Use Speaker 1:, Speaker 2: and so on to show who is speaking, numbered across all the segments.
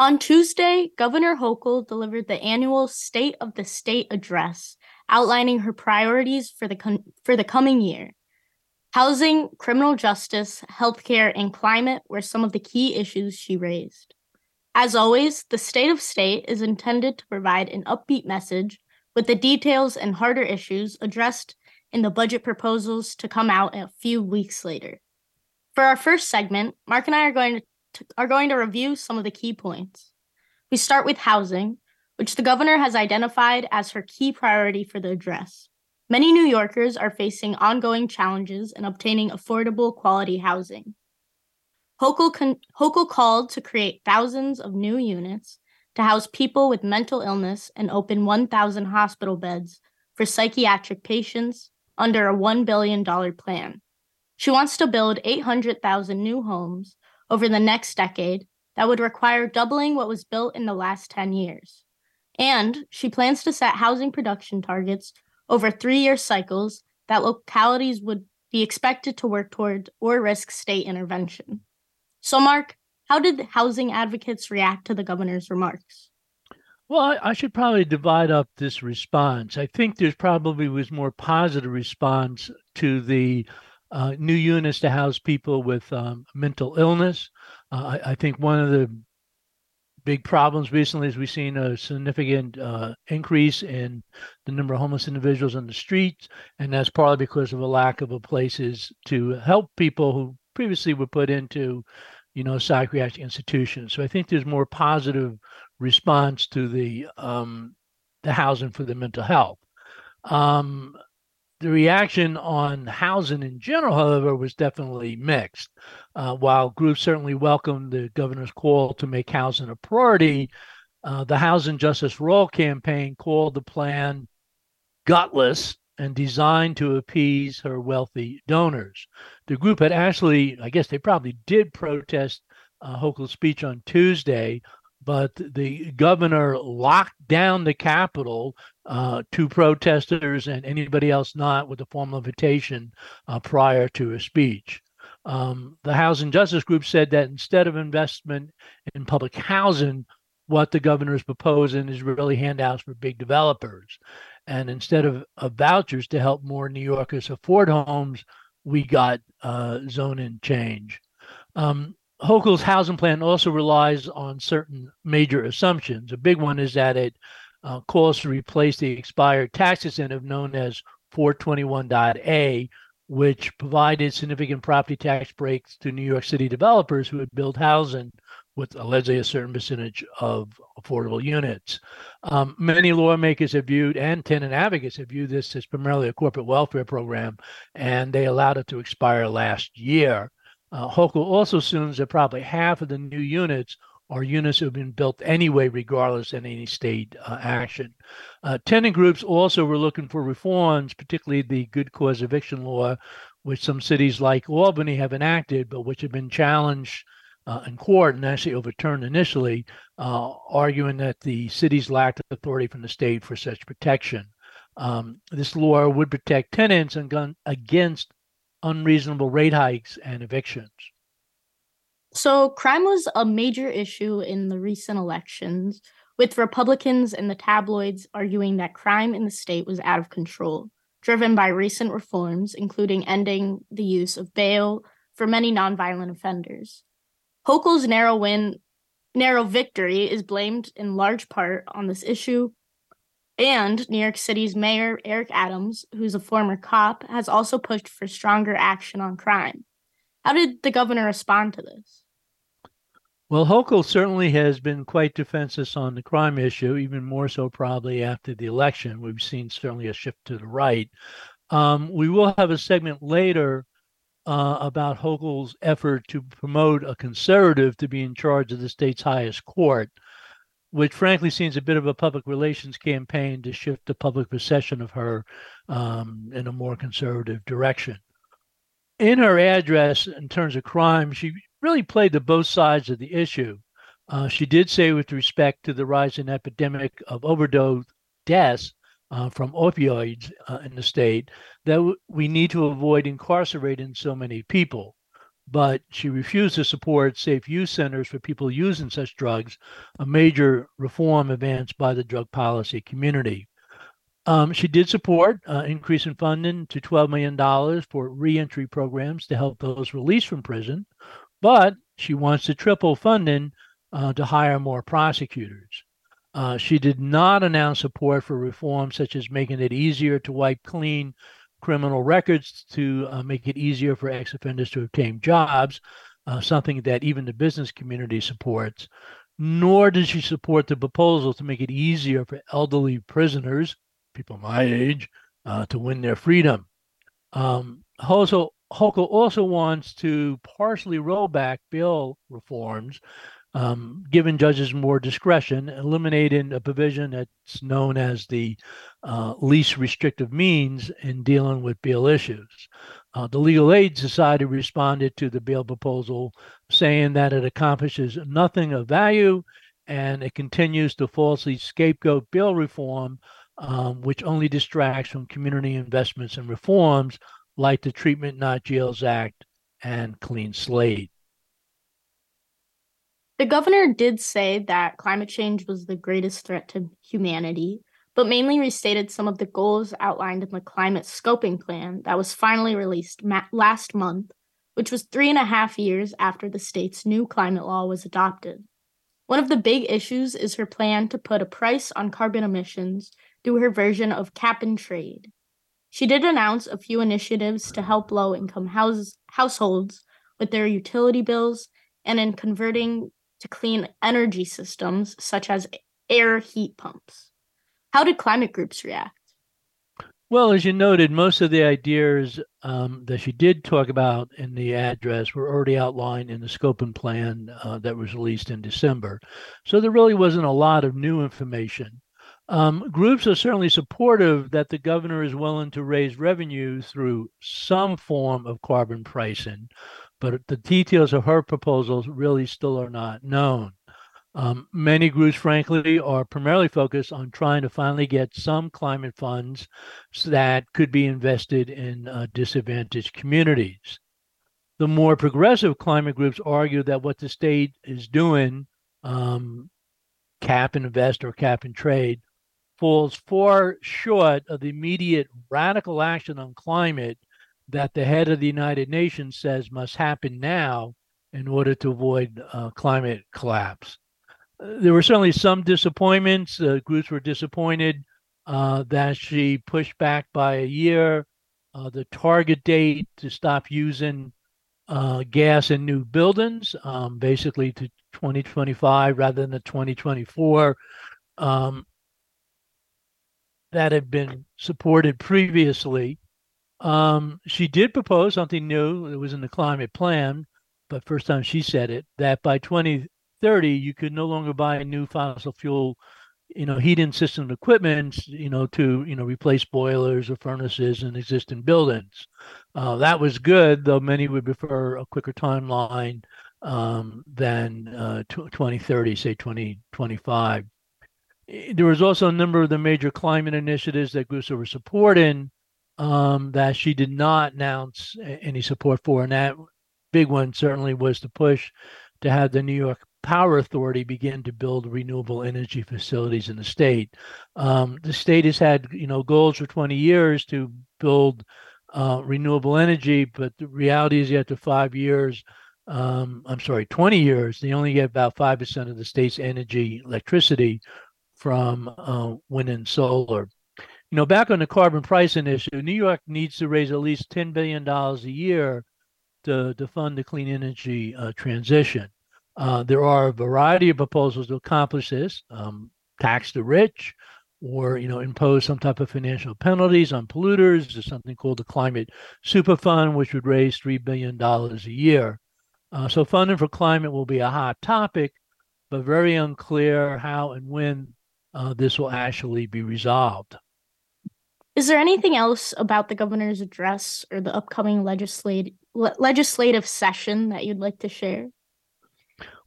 Speaker 1: On Tuesday, Governor Hochul delivered the annual State of the State address, outlining her priorities for the for the coming year. Housing, criminal justice, healthcare, and climate were some of the key issues she raised. As always, the State of State is intended to provide an upbeat message with the details and harder issues addressed in the budget proposals to come out a few weeks later. For our first segment, Mark and I are going to, are going to review some of the key points. We start with housing, which the governor has identified as her key priority for the address. Many New Yorkers are facing ongoing challenges in obtaining affordable quality housing. Hochul, con- Hochul called to create thousands of new units to house people with mental illness and open 1,000 hospital beds for psychiatric patients under a $1 billion plan. She wants to build 800,000 new homes over the next decade that would require doubling what was built in the last 10 years. And she plans to set housing production targets over three year cycles that localities would be expected to work toward or risk state intervention. So, Mark, how did housing advocates react to the governor's remarks?
Speaker 2: Well, I, I, should probably divide up this response. I think there's probably was more positive response to the uh, new units to house people with um, mental illness. Uh, I, I, think one of the big problems recently is we've seen a significant uh, increase in the number of homeless individuals on the streets, and that's partly because of a lack of places to help people who previously were put into you know, psychiatric institutions. So I think there's more positive response to the um, the housing for the mental health. Um, the reaction on housing in general, however, was definitely mixed. Uh, while groups certainly welcomed the governor's call to make housing a priority, uh, the Housing Justice for All campaign called the plan gutless and designed to appease her wealthy donors. The group had actually, I guess they probably did protest uh, Hochul's speech on Tuesday, but the governor locked down the Capitol uh, to protesters and anybody else not with a formal invitation uh, prior to a speech. Um, the Housing Justice Group said that instead of investment in public housing, what the governor is proposing is really handouts for big developers. And instead of, of vouchers to help more New Yorkers afford homes, we got uh, zoning change. Um, Hochul's housing plan also relies on certain major assumptions. A big one is that it uh, calls to replace the expired tax incentive known as 421.A, which provided significant property tax breaks to New York City developers who had built housing with allegedly a certain percentage of affordable units. Um, many lawmakers have viewed, and tenant advocates have viewed this as primarily a corporate welfare program, and they allowed it to expire last year. Uh, Hochul also assumes that probably half of the new units are units that have been built anyway, regardless of any state uh, action. Uh, tenant groups also were looking for reforms, particularly the good cause eviction law, which some cities like Albany have enacted, but which have been challenged uh, in court and actually overturned initially, uh, arguing that the cities lacked authority from the state for such protection. Um, this law would protect tenants and gun- against unreasonable rate hikes and evictions.
Speaker 1: So, crime was a major issue in the recent elections, with Republicans and the tabloids arguing that crime in the state was out of control, driven by recent reforms, including ending the use of bail for many nonviolent offenders. Hochul's narrow win, narrow victory is blamed in large part on this issue. And New York City's Mayor Eric Adams, who's a former cop, has also pushed for stronger action on crime. How did the governor respond to this?
Speaker 2: Well, Hochul certainly has been quite defensive on the crime issue, even more so probably after the election. We've seen certainly a shift to the right. Um, we will have a segment later uh, about Hochul's effort to promote a conservative to be in charge of the state's highest court, which frankly seems a bit of a public relations campaign to shift the public perception of her um, in a more conservative direction. In her address, in terms of crime, she really played to both sides of the issue. Uh, she did say, with respect to the rising epidemic of overdose deaths, uh, from opioids uh, in the state that w- we need to avoid incarcerating so many people. but she refused to support safe use centers for people using such drugs, a major reform advanced by the drug policy community. Um, she did support uh, increase in funding to $12 million for reentry programs to help those released from prison, but she wants to triple funding uh, to hire more prosecutors. Uh, she did not announce support for reforms such as making it easier to wipe clean criminal records to uh, make it easier for ex offenders to obtain jobs, uh, something that even the business community supports. Nor did she support the proposal to make it easier for elderly prisoners, people my age, uh, to win their freedom. Um, also, Hochul also wants to partially roll back bail reforms um, giving judges more discretion, eliminating a provision that's known as the uh, least restrictive means in dealing with bail issues. Uh, the Legal Aid Society responded to the bail proposal, saying that it accomplishes nothing of value and it continues to falsely scapegoat bail reform, um, which only distracts from community investments and reforms like the Treatment Not Jails Act and Clean Slate.
Speaker 1: The governor did say that climate change was the greatest threat to humanity, but mainly restated some of the goals outlined in the climate scoping plan that was finally released ma- last month, which was three and a half years after the state's new climate law was adopted. One of the big issues is her plan to put a price on carbon emissions through her version of cap and trade. She did announce a few initiatives to help low income house- households with their utility bills and in converting to clean energy systems such as air heat pumps. How did climate groups react?
Speaker 2: Well, as you noted, most of the ideas um, that she did talk about in the address were already outlined in the scoping plan uh, that was released in December. So there really wasn't a lot of new information. Um, groups are certainly supportive that the governor is willing to raise revenue through some form of carbon pricing, but the details of her proposals really still are not known. Um, many groups, frankly, are primarily focused on trying to finally get some climate funds that could be invested in uh, disadvantaged communities. The more progressive climate groups argue that what the state is doing, um, cap and invest or cap and trade, falls far short of the immediate radical action on climate that the head of the United Nations says must happen now in order to avoid uh, climate collapse. There were certainly some disappointments. Uh, groups were disappointed uh, that she pushed back by a year uh, the target date to stop using uh, gas in new buildings, um, basically to 2025 rather than the 2024. Um, that had been supported previously. Um, she did propose something new. It was in the climate plan, but first time she said it that by 2030 you could no longer buy a new fossil fuel, you know, heating system equipment, you know, to you know replace boilers or furnaces in existing buildings. Uh, that was good, though many would prefer a quicker timeline um, than uh, 2030, say 2025. There was also a number of the major climate initiatives that groups was supporting um, that she did not announce any support for. And that big one certainly was the push to have the New York Power Authority begin to build renewable energy facilities in the state. Um, the state has had, you know, goals for 20 years to build uh, renewable energy, but the reality is, after five years, um, I'm sorry, 20 years, they only get about 5% of the state's energy, electricity from uh, wind and solar you know, back on the carbon pricing issue, New York needs to raise at least $10 billion a year to, to fund the clean energy uh, transition. Uh, there are a variety of proposals to accomplish this um, tax the rich, or you know impose some type of financial penalties on polluters. There's something called the Climate Super Fund, which would raise three billion dollars a year. Uh, so funding for climate will be a hot topic, but very unclear how and when uh, this will actually be resolved.
Speaker 1: Is there anything else about the governor's address or the upcoming legislative legislative session that you'd like to share?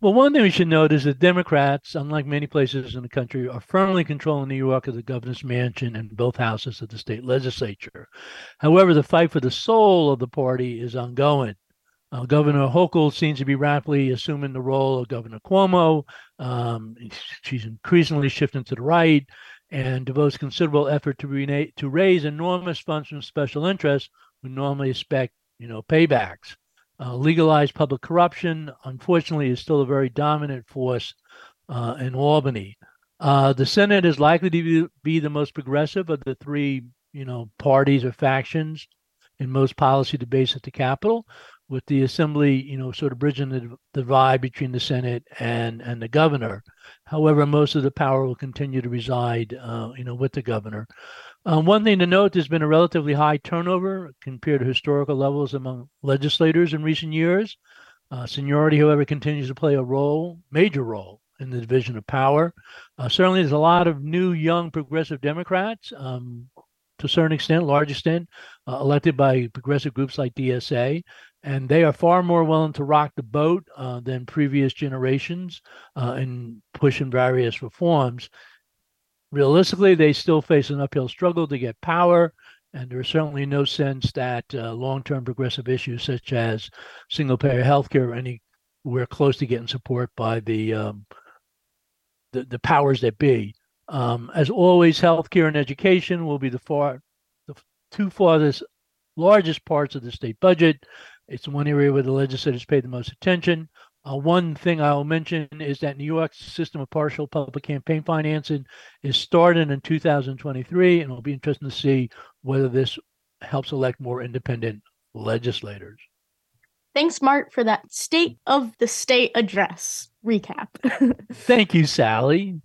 Speaker 2: Well, one thing we should note is that Democrats, unlike many places in the country, are firmly controlling New York as the governor's mansion and both houses of the state legislature. However, the fight for the soul of the party is ongoing. Uh, Governor Hochul seems to be rapidly assuming the role of Governor Cuomo. Um, she's increasingly shifting to the right and devotes considerable effort to, rena- to raise enormous funds from special interests who normally expect, you know, paybacks. Uh, legalized public corruption, unfortunately, is still a very dominant force uh, in Albany. Uh, the Senate is likely to be, be the most progressive of the three, you know, parties or factions in most policy debates at the Capitol, with the assembly, you know, sort of bridging the divide between the Senate and and the governor. However, most of the power will continue to reside, uh, you know, with the governor. Um, one thing to note: there's been a relatively high turnover compared to historical levels among legislators in recent years. Uh, seniority, however, continues to play a role, major role, in the division of power. Uh, certainly, there's a lot of new, young, progressive Democrats. Um, to a certain extent, large extent, uh, elected by progressive groups like DSA, and they are far more willing to rock the boat uh, than previous generations uh, in pushing various reforms. Realistically, they still face an uphill struggle to get power, and there is certainly no sense that uh, long-term progressive issues such as single-payer healthcare or anywhere close to getting support by the um, the, the powers that be. Um, as always, healthcare and education will be the far the two farthest largest parts of the state budget. It's the one area where the legislators pay the most attention. Uh, one thing I'll mention is that New York's system of partial public campaign financing is starting in 2023, and it'll be interesting to see whether this helps elect more independent legislators.
Speaker 1: Thanks, Mark, for that state of the state address recap.
Speaker 2: Thank you, Sally.